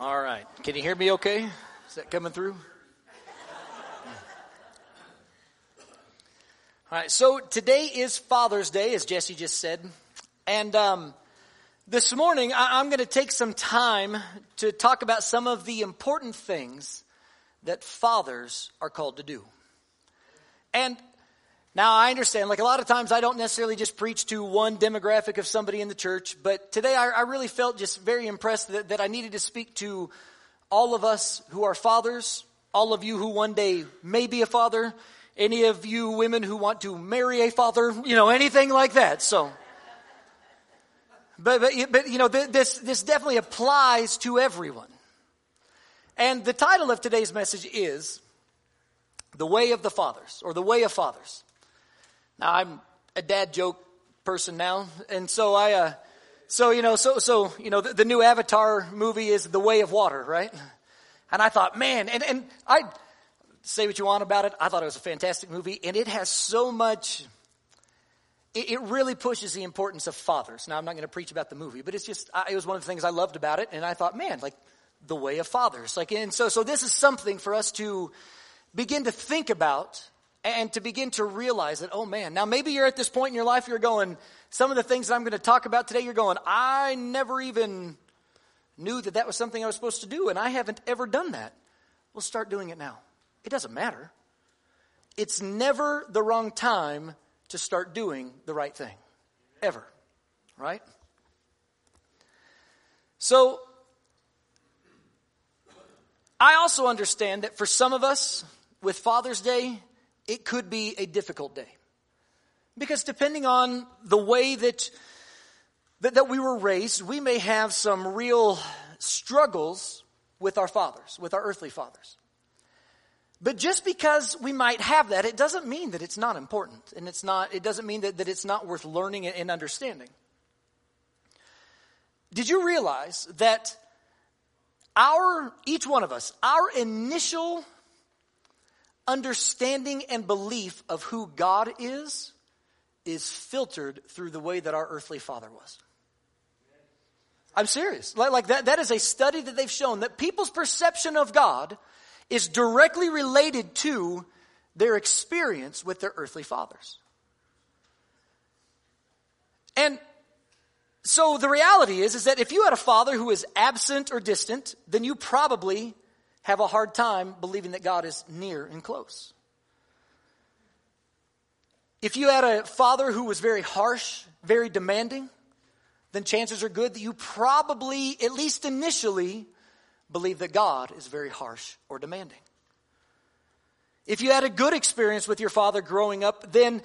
All right. Can you hear me okay? Is that coming through? All right. So today is Father's Day, as Jesse just said. And um, this morning, I- I'm going to take some time to talk about some of the important things that fathers are called to do. And now I understand, like a lot of times I don't necessarily just preach to one demographic of somebody in the church, but today I, I really felt just very impressed that, that I needed to speak to all of us who are fathers, all of you who one day may be a father, any of you women who want to marry a father, you know, anything like that. So, but, but, but you know, this, this definitely applies to everyone. And the title of today's message is The Way of the Fathers, or The Way of Fathers. Now I'm a dad joke person now, and so I, uh, so you know, so so you know, the, the, new Avatar movie is The Way of Water, right? And I thought, man, and and I say what you want about it. I thought it was a fantastic movie, and it has so much. It, it really pushes the importance of fathers. Now I'm not going to preach about the movie, but it's just I, it was one of the things I loved about it, and I thought, man, like the way of fathers, like, and so so this is something for us to begin to think about and to begin to realize that, oh man, now maybe you're at this point in your life, you're going, some of the things that I'm going to talk about today, you're going, I never even knew that that was something I was supposed to do, and I haven't ever done that. We'll start doing it now. It doesn't matter. It's never the wrong time to start doing the right thing. Ever. Right? So, I also understand that for some of us, with Father's Day, it could be a difficult day. Because depending on the way that, that, that, we were raised, we may have some real struggles with our fathers, with our earthly fathers. But just because we might have that, it doesn't mean that it's not important. And it's not, it doesn't mean that, that it's not worth learning and understanding. Did you realize that our, each one of us, our initial understanding and belief of who God is is filtered through the way that our earthly father was. I'm serious. Like, like that, that is a study that they've shown that people's perception of God is directly related to their experience with their earthly fathers. And so the reality is, is that if you had a father who is absent or distant, then you probably have a hard time believing that God is near and close. If you had a father who was very harsh, very demanding, then chances are good that you probably, at least initially, believe that God is very harsh or demanding. If you had a good experience with your father growing up, then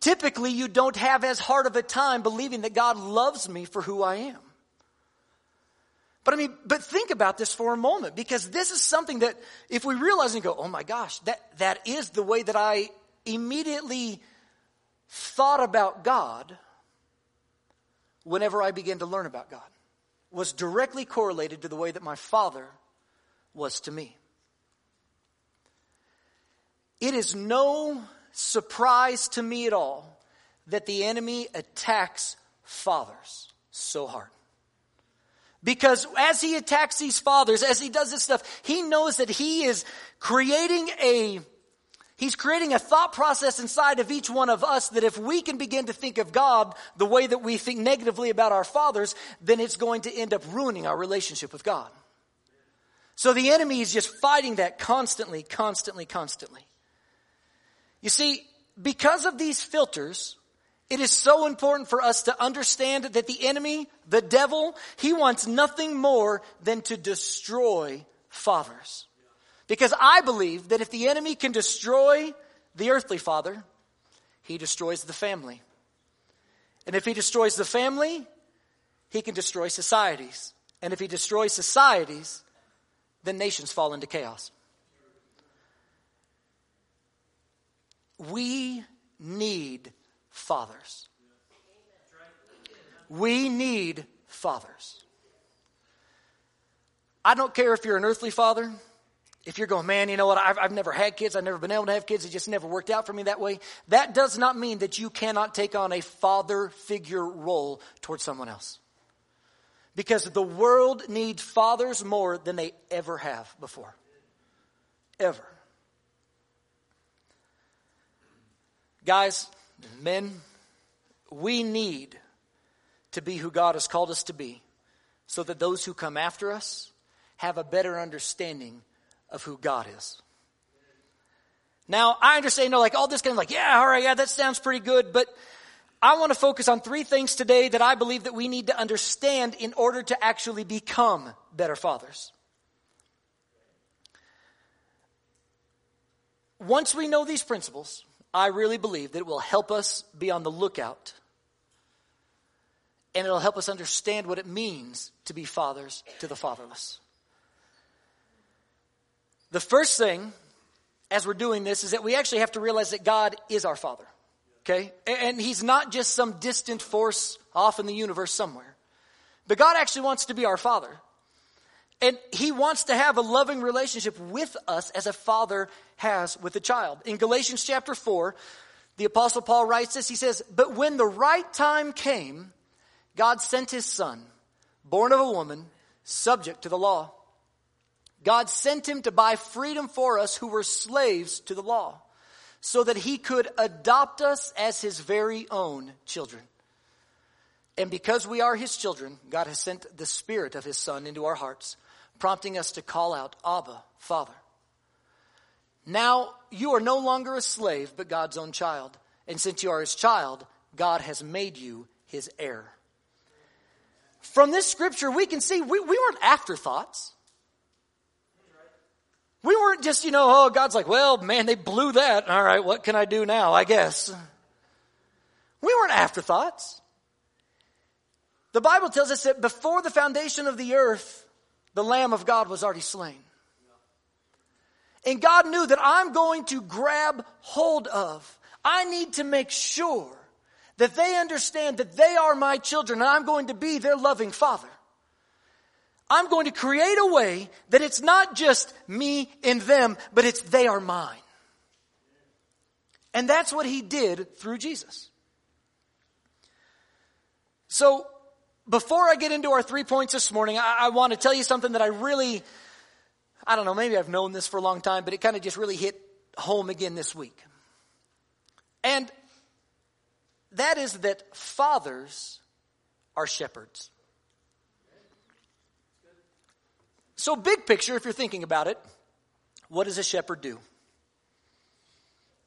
typically you don't have as hard of a time believing that God loves me for who I am. But I mean, but think about this for a moment because this is something that if we realize and go, oh my gosh, that, that is the way that I immediately thought about God whenever I began to learn about God was directly correlated to the way that my father was to me. It is no surprise to me at all that the enemy attacks fathers so hard. Because as he attacks these fathers, as he does this stuff, he knows that he is creating a, he's creating a thought process inside of each one of us that if we can begin to think of God the way that we think negatively about our fathers, then it's going to end up ruining our relationship with God. So the enemy is just fighting that constantly, constantly, constantly. You see, because of these filters, it is so important for us to understand that the enemy, the devil, he wants nothing more than to destroy fathers. Because I believe that if the enemy can destroy the earthly father, he destroys the family. And if he destroys the family, he can destroy societies. And if he destroys societies, then nations fall into chaos. We need fathers. We need fathers. I don't care if you're an earthly father, if you're going, man, you know what, I've, I've never had kids, I've never been able to have kids, it just never worked out for me that way. That does not mean that you cannot take on a father figure role towards someone else. Because the world needs fathers more than they ever have before. Ever. Guys, men, we need to be who God has called us to be so that those who come after us have a better understanding of who God is. Now, I understand, you know, like all this kind of like, yeah, all right, yeah, that sounds pretty good, but I want to focus on three things today that I believe that we need to understand in order to actually become better fathers. Once we know these principles, I really believe that it will help us be on the lookout and it'll help us understand what it means to be fathers to the fatherless. The first thing as we're doing this is that we actually have to realize that God is our Father. Okay? And He's not just some distant force off in the universe somewhere. But God actually wants to be our Father. And He wants to have a loving relationship with us as a father has with a child. In Galatians chapter 4, the Apostle Paul writes this He says, But when the right time came, God sent His Son, born of a woman, subject to the law God sent him to buy freedom for us who were slaves to the law, so that he could adopt us as his very own children. And because we are his children, God has sent the Spirit of his Son into our hearts, prompting us to call out, Abba, Father. Now you are no longer a slave, but God's own child. And since you are his child, God has made you his heir. From this scripture, we can see we, we weren't afterthoughts. We weren't just, you know, oh, God's like, well, man, they blew that. All right, what can I do now? I guess. We weren't afterthoughts. The Bible tells us that before the foundation of the earth, the Lamb of God was already slain. And God knew that I'm going to grab hold of, I need to make sure that they understand that they are my children and I'm going to be their loving father. I'm going to create a way that it's not just me and them, but it's they are mine. And that's what he did through Jesus. So, before I get into our three points this morning, I, I want to tell you something that I really, I don't know, maybe I've known this for a long time, but it kind of just really hit home again this week. And that is that fathers are shepherds. So, big picture, if you're thinking about it, what does a shepherd do?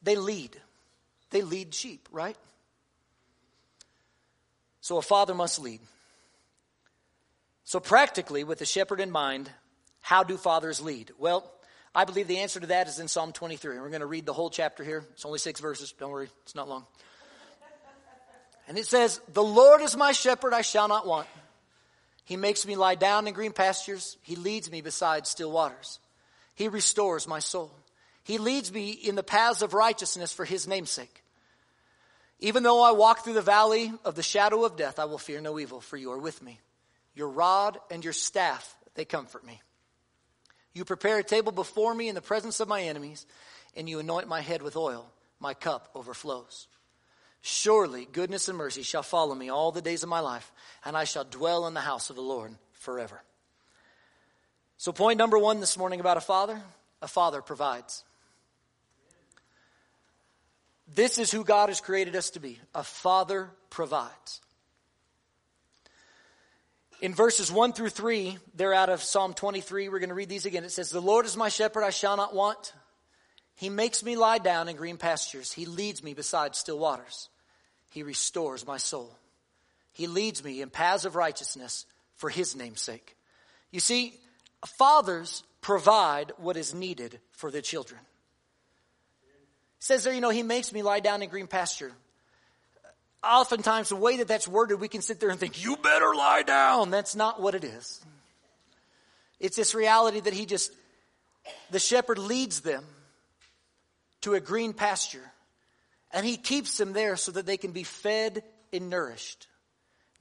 They lead. They lead sheep, right? So, a father must lead. So, practically, with the shepherd in mind, how do fathers lead? Well, I believe the answer to that is in Psalm 23. We're going to read the whole chapter here. It's only six verses. Don't worry, it's not long. And it says, The Lord is my shepherd, I shall not want. He makes me lie down in green pastures. He leads me beside still waters. He restores my soul. He leads me in the paths of righteousness for his namesake. Even though I walk through the valley of the shadow of death, I will fear no evil, for you are with me. Your rod and your staff, they comfort me. You prepare a table before me in the presence of my enemies, and you anoint my head with oil. My cup overflows. Surely goodness and mercy shall follow me all the days of my life, and I shall dwell in the house of the Lord forever. So, point number one this morning about a father a father provides. This is who God has created us to be. A father provides. In verses 1 through 3, they're out of Psalm 23. We're going to read these again. It says, The Lord is my shepherd, I shall not want. He makes me lie down in green pastures. He leads me beside still waters. He restores my soul. He leads me in paths of righteousness for His name's sake. You see, fathers provide what is needed for their children. It says there, you know, He makes me lie down in green pasture. Oftentimes, the way that that's worded, we can sit there and think, you better lie down. That's not what it is. It's this reality that He just, the shepherd leads them to a green pasture and he keeps them there so that they can be fed and nourished.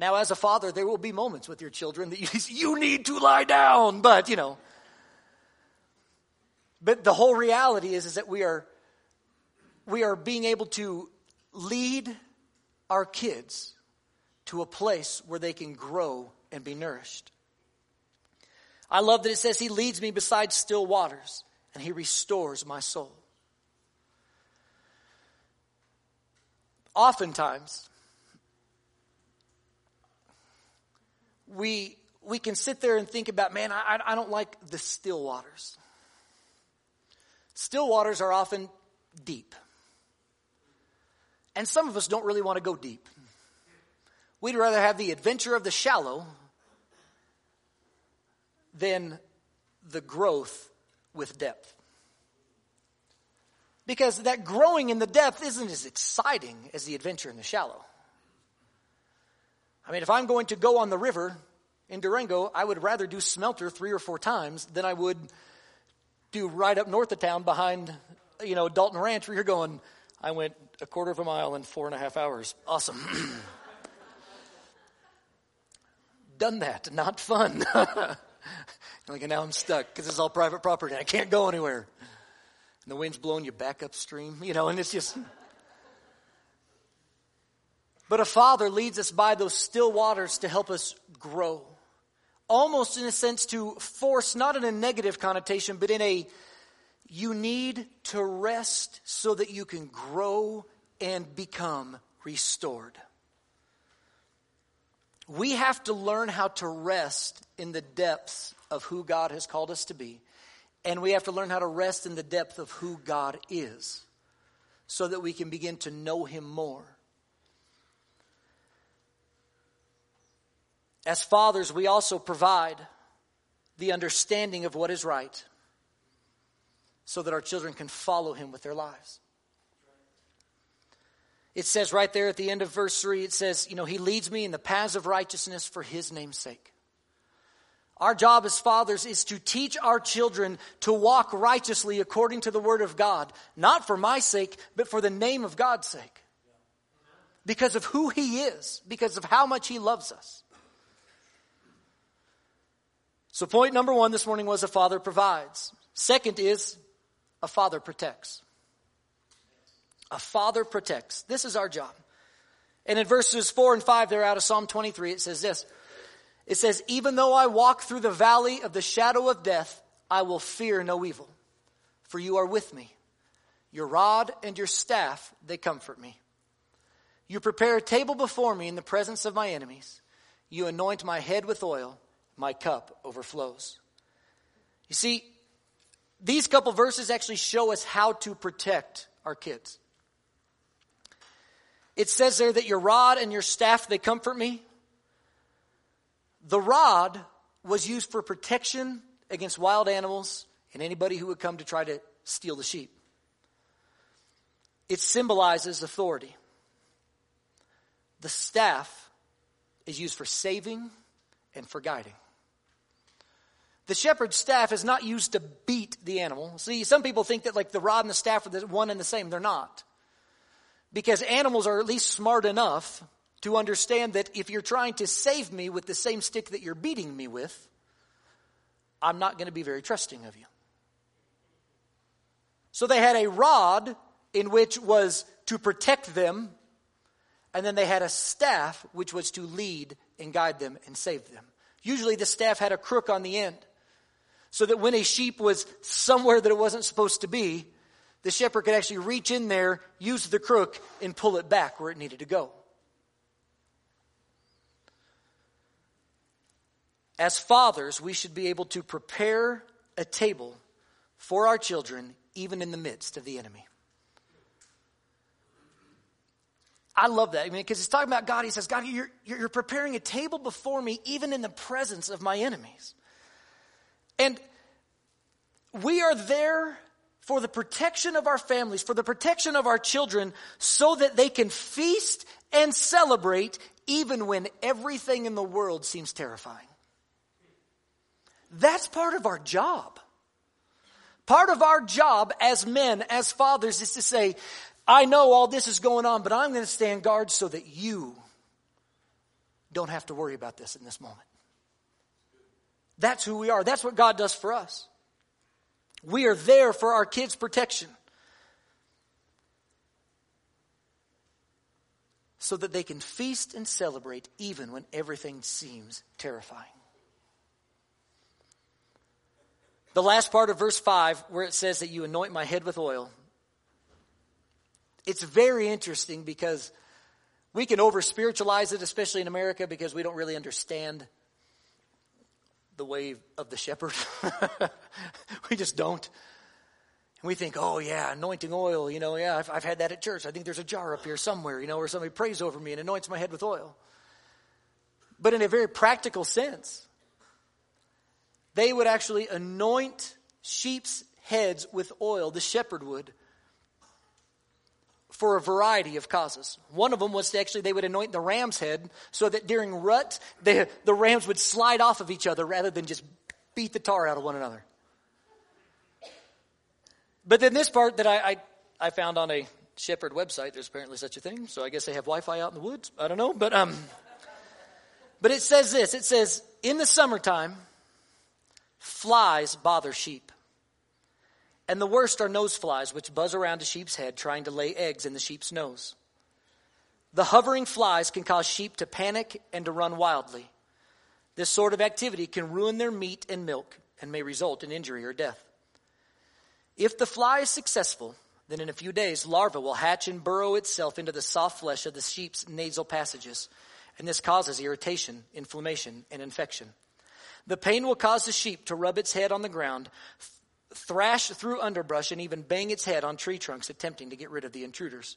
Now, as a father, there will be moments with your children that you, you need to lie down, but you know. But the whole reality is, is that we are, we are being able to lead our kids to a place where they can grow and be nourished. I love that it says he leads me beside still waters and he restores my soul. Oftentimes, we, we can sit there and think about, man, I, I don't like the still waters. Still waters are often deep. And some of us don't really want to go deep. We'd rather have the adventure of the shallow than the growth with depth. Because that growing in the depth isn't as exciting as the adventure in the shallow. I mean, if I'm going to go on the river in Durango, I would rather do smelter three or four times than I would do right up north of town behind, you know, Dalton Ranch where you're going, I went a quarter of a mile in four and a half hours. Awesome. Done that. Not fun. like, now I'm stuck because it's all private property. I can't go anywhere. And the wind's blowing you back upstream, you know, and it's just. But a father leads us by those still waters to help us grow. Almost in a sense to force, not in a negative connotation, but in a you need to rest so that you can grow and become restored. We have to learn how to rest in the depths of who God has called us to be. And we have to learn how to rest in the depth of who God is so that we can begin to know Him more. As fathers, we also provide the understanding of what is right so that our children can follow Him with their lives. It says right there at the end of verse 3, it says, You know, He leads me in the paths of righteousness for His name's sake. Our job as fathers is to teach our children to walk righteously according to the Word of God, not for my sake, but for the name of God's sake. Because of who He is, because of how much He loves us. So, point number one this morning was a father provides. Second is a father protects. A father protects. This is our job. And in verses 4 and 5 there out of Psalm 23, it says this. It says, Even though I walk through the valley of the shadow of death, I will fear no evil, for you are with me. Your rod and your staff, they comfort me. You prepare a table before me in the presence of my enemies. You anoint my head with oil, my cup overflows. You see, these couple verses actually show us how to protect our kids. It says there that your rod and your staff, they comfort me. The rod was used for protection against wild animals and anybody who would come to try to steal the sheep. It symbolizes authority. The staff is used for saving and for guiding. The shepherd's staff is not used to beat the animal. See, some people think that like the rod and the staff are the one and the same. They're not. Because animals are at least smart enough to understand that if you're trying to save me with the same stick that you're beating me with, I'm not going to be very trusting of you. So they had a rod in which was to protect them, and then they had a staff which was to lead and guide them and save them. Usually the staff had a crook on the end so that when a sheep was somewhere that it wasn't supposed to be, the shepherd could actually reach in there, use the crook, and pull it back where it needed to go. As fathers, we should be able to prepare a table for our children, even in the midst of the enemy. I love that. I mean, because he's talking about God. He says, God, you're, you're preparing a table before me, even in the presence of my enemies. And we are there for the protection of our families, for the protection of our children, so that they can feast and celebrate even when everything in the world seems terrifying. That's part of our job. Part of our job as men, as fathers, is to say, I know all this is going on, but I'm going to stand guard so that you don't have to worry about this in this moment. That's who we are. That's what God does for us. We are there for our kids' protection. so that they can feast and celebrate even when everything seems terrifying. The last part of verse 5, where it says that you anoint my head with oil, it's very interesting because we can over spiritualize it, especially in America, because we don't really understand the way of the shepherd. we just don't. And we think, oh, yeah, anointing oil, you know, yeah, I've, I've had that at church. I think there's a jar up here somewhere, you know, where somebody prays over me and anoints my head with oil. But in a very practical sense, they would actually anoint sheep's heads with oil, the shepherd would, for a variety of causes. One of them was to actually they would anoint the ram's head so that during rut, the, the rams would slide off of each other rather than just beat the tar out of one another. But then this part that I, I, I found on a shepherd website, there's apparently such a thing, so I guess they have Wi-Fi out in the woods. I don't know, but um, but it says this. It says in the summertime, flies bother sheep. And the worst are nose flies, which buzz around a sheep's head trying to lay eggs in the sheep's nose. The hovering flies can cause sheep to panic and to run wildly. This sort of activity can ruin their meat and milk and may result in injury or death. If the fly is successful, then in a few days, larva will hatch and burrow itself into the soft flesh of the sheep's nasal passages, and this causes irritation, inflammation, and infection. The pain will cause the sheep to rub its head on the ground, thrash through underbrush, and even bang its head on tree trunks attempting to get rid of the intruders.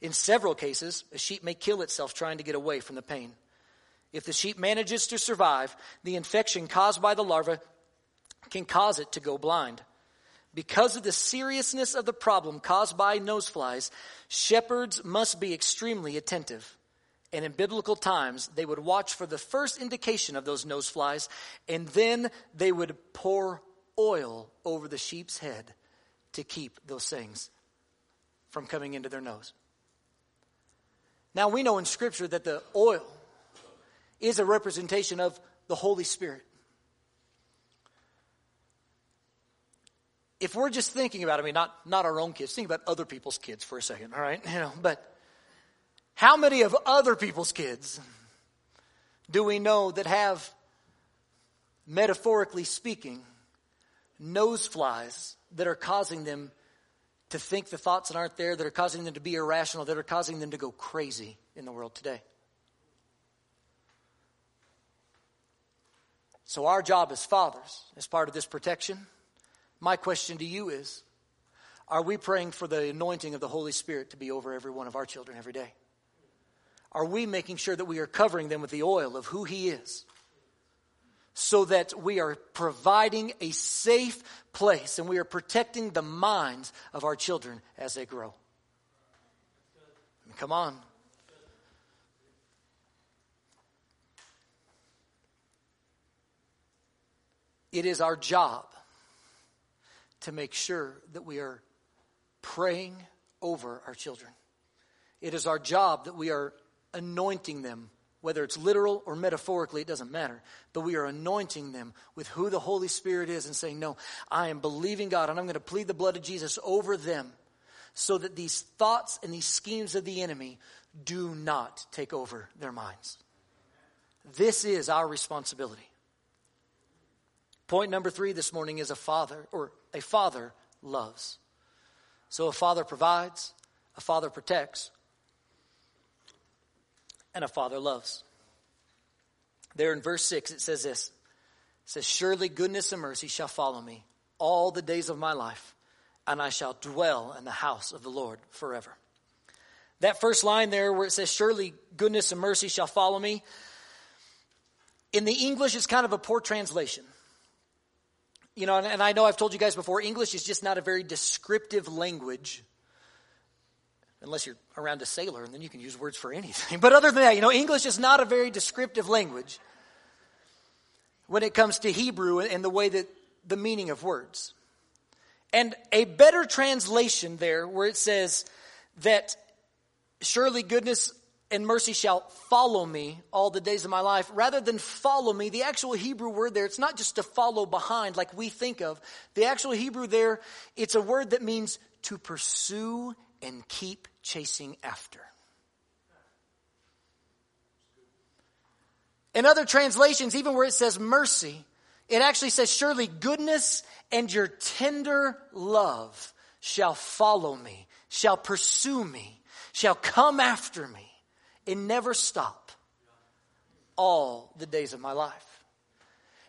In several cases, a sheep may kill itself trying to get away from the pain. If the sheep manages to survive, the infection caused by the larva can cause it to go blind. Because of the seriousness of the problem caused by noseflies, shepherds must be extremely attentive. And in biblical times, they would watch for the first indication of those noseflies, and then they would pour oil over the sheep's head to keep those things from coming into their nose. Now, we know in Scripture that the oil is a representation of the Holy Spirit. if we're just thinking about, I mean, not, not our own kids, think about other people's kids for a second, all right? You know, but how many of other people's kids do we know that have, metaphorically speaking, nose flies that are causing them to think the thoughts that aren't there, that are causing them to be irrational, that are causing them to go crazy in the world today? So, our job as fathers, as part of this protection, my question to you is Are we praying for the anointing of the Holy Spirit to be over every one of our children every day? Are we making sure that we are covering them with the oil of who He is? So that we are providing a safe place and we are protecting the minds of our children as they grow. Come on. It is our job to make sure that we are praying over our children. It is our job that we are anointing them, whether it's literal or metaphorically, it doesn't matter. But we are anointing them with who the Holy Spirit is and saying, No, I am believing God and I'm going to plead the blood of Jesus over them so that these thoughts and these schemes of the enemy do not take over their minds. This is our responsibility. Point number three this morning is a father, or a father loves. So a father provides, a father protects, and a father loves. There in verse 6, it says this It says, Surely goodness and mercy shall follow me all the days of my life, and I shall dwell in the house of the Lord forever. That first line there where it says, Surely goodness and mercy shall follow me, in the English, it's kind of a poor translation you know, and, and I know I've told you guys before, English is just not a very descriptive language unless you're around a sailor and then you can use words for anything. But other than that, you know, English is not a very descriptive language when it comes to Hebrew and the way that the meaning of words. And a better translation there where it says that surely goodness and mercy shall follow me all the days of my life. Rather than follow me, the actual Hebrew word there, it's not just to follow behind like we think of. The actual Hebrew there, it's a word that means to pursue and keep chasing after. In other translations, even where it says mercy, it actually says, Surely goodness and your tender love shall follow me, shall pursue me, shall come after me, and never stop all the days of my life.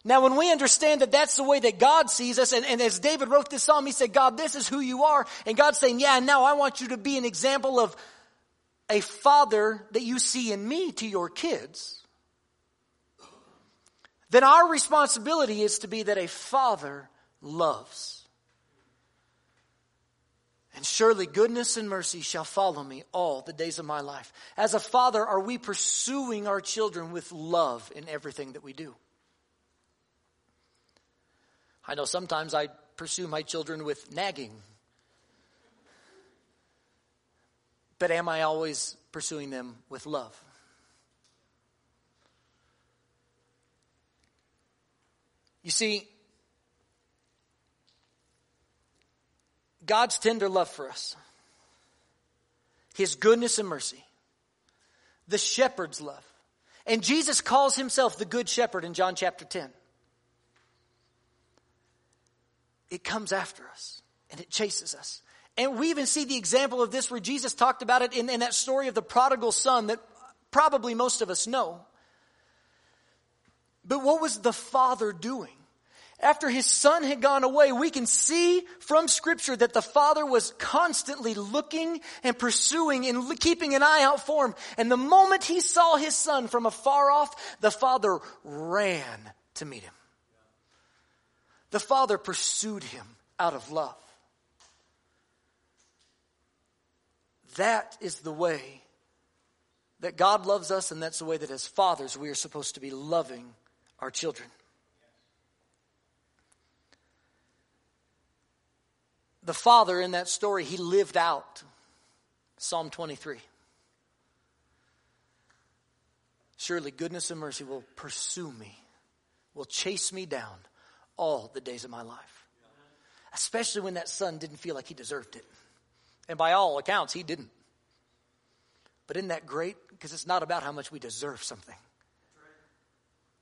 Now, when we understand that that's the way that God sees us, and, and, as David wrote this psalm, he said, God, this is who you are. And God's saying, yeah, now I want you to be an example of a father that you see in me to your kids. Then our responsibility is to be that a father loves. And surely goodness and mercy shall follow me all the days of my life. As a father, are we pursuing our children with love in everything that we do? I know sometimes I pursue my children with nagging. But am I always pursuing them with love? You see, God's tender love for us, His goodness and mercy, the shepherd's love. And Jesus calls Himself the Good Shepherd in John chapter 10. It comes after us and it chases us. And we even see the example of this where Jesus talked about it in, in that story of the prodigal son that probably most of us know. But what was the father doing? After his son had gone away, we can see from scripture that the father was constantly looking and pursuing and keeping an eye out for him. And the moment he saw his son from afar off, the father ran to meet him. The Father pursued him out of love. That is the way that God loves us, and that's the way that as fathers we are supposed to be loving our children. The father in that story, he lived out Psalm 23. Surely goodness and mercy will pursue me, will chase me down all the days of my life. Especially when that son didn't feel like he deserved it. And by all accounts, he didn't. But isn't that great? Because it's not about how much we deserve something,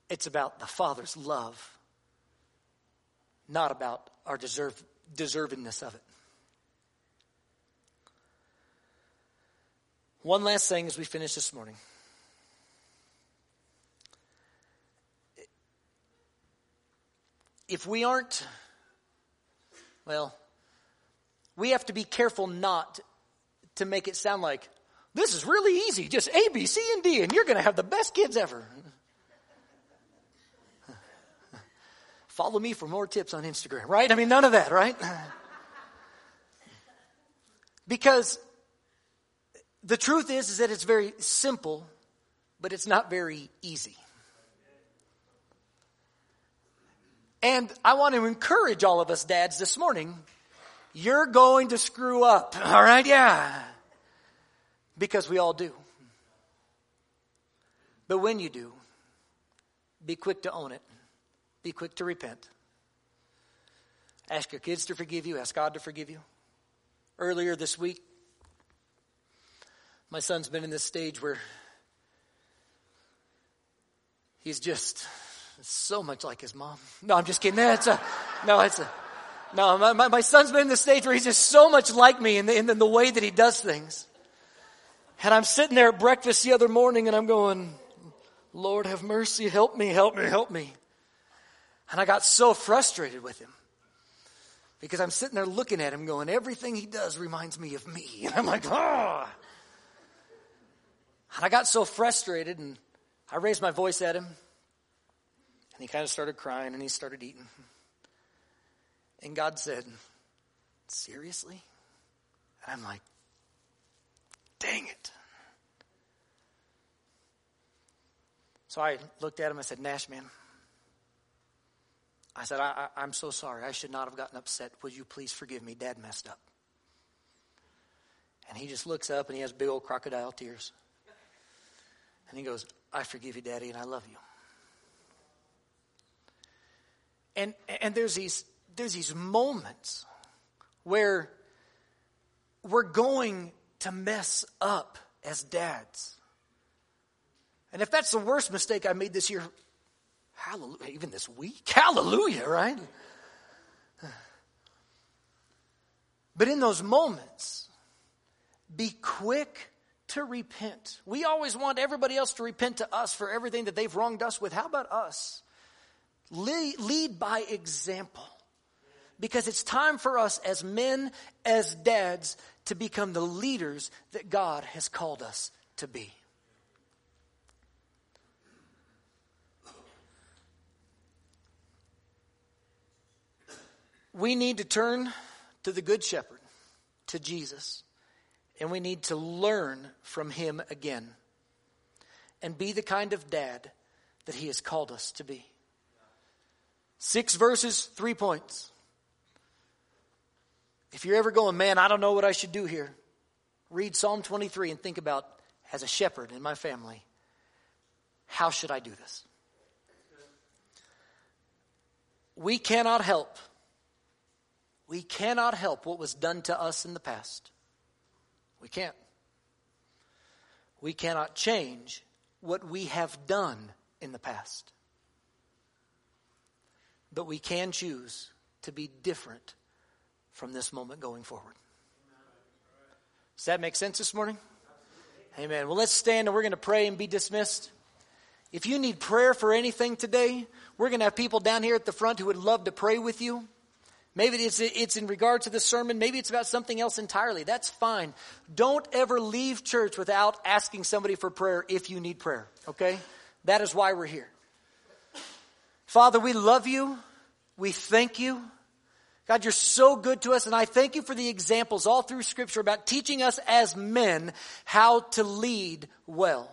it's about the Father's love, not about our deserve, of it. One last thing as we finish this morning. If we aren't, well, we have to be careful not to make it sound like this is really easy, just A, B, C, and D, and you're going to have the best kids ever. Follow me for more tips on Instagram, right? I mean, none of that, right? because the truth is, is that it's very simple, but it's not very easy. And I want to encourage all of us dads this morning. You're going to screw up. All right? Yeah. Because we all do. But when you do, be quick to own it. Be quick to repent. Ask your kids to forgive you. Ask God to forgive you. Earlier this week, my son's been in this stage where he's just so much like his mom. No, I'm just kidding. That's a, no, it's a, no, my, my, my son's been in the stage where he's just so much like me in the, in the way that he does things. And I'm sitting there at breakfast the other morning and I'm going, Lord have mercy, help me, help me, help me. And I got so frustrated with him because I'm sitting there looking at him going, everything he does reminds me of me. And I'm like, oh. And I got so frustrated and I raised my voice at him. And he kind of started crying and he started eating. And God said, Seriously? And I'm like, Dang it. So I looked at him. I said, Nash, man. I said, I, am so sorry. I should not have gotten upset. Would you please forgive me? Dad messed up. And he just looks up and he has big old crocodile tears. And he goes, I forgive you, Daddy, and I love you. And, and there's, these, there's these moments where we're going to mess up as dads. And if that's the worst mistake I made this year, hallelujah, even this week, hallelujah, right? But in those moments, be quick to repent. We always want everybody else to repent to us for everything that they've wronged us with. How about us? Lead, lead by example. Because it's time for us as men, as dads, to become the leaders that God has called us to be. We need to turn to the Good Shepherd, to Jesus, and we need to learn from him again and be the kind of dad that he has called us to be. Six verses, three points. If you're ever going, man, I don't know what I should do here, read Psalm 23 and think about, as a shepherd in my family, how should I do this? We cannot help. We cannot help what was done to us in the past. We can't. We cannot change what we have done in the past. But we can choose to be different from this moment going forward. Does that make sense this morning? Amen. Well, let's stand and we're going to pray and be dismissed. If you need prayer for anything today, we're going to have people down here at the front who would love to pray with you. Maybe it's, it's in regard to the sermon. Maybe it's about something else entirely. That's fine. Don't ever leave church without asking somebody for prayer if you need prayer. Okay? That is why we're here. Father, we love you. We thank you. God, you're so good to us, and I thank you for the examples all through Scripture about teaching us as men how to lead well.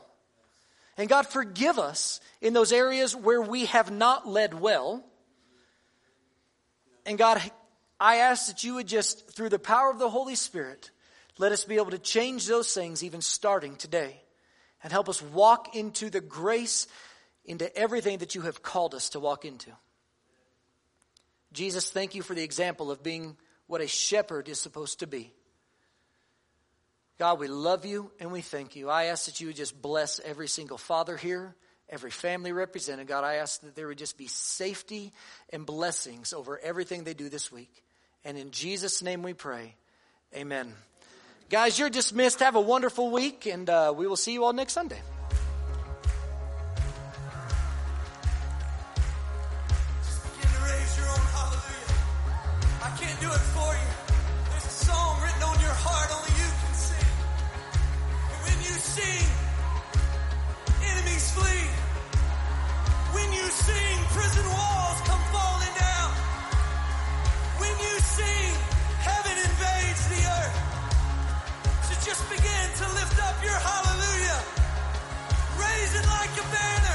And God, forgive us in those areas where we have not led well. And God, I ask that you would just, through the power of the Holy Spirit, let us be able to change those things even starting today and help us walk into the grace, into everything that you have called us to walk into. Jesus, thank you for the example of being what a shepherd is supposed to be. God, we love you and we thank you. I ask that you would just bless every single father here, every family represented. God, I ask that there would just be safety and blessings over everything they do this week. And in Jesus' name we pray. Amen. Guys, you're dismissed. Have a wonderful week, and uh, we will see you all next Sunday. just begin to lift up your hallelujah. Raise it like a banner.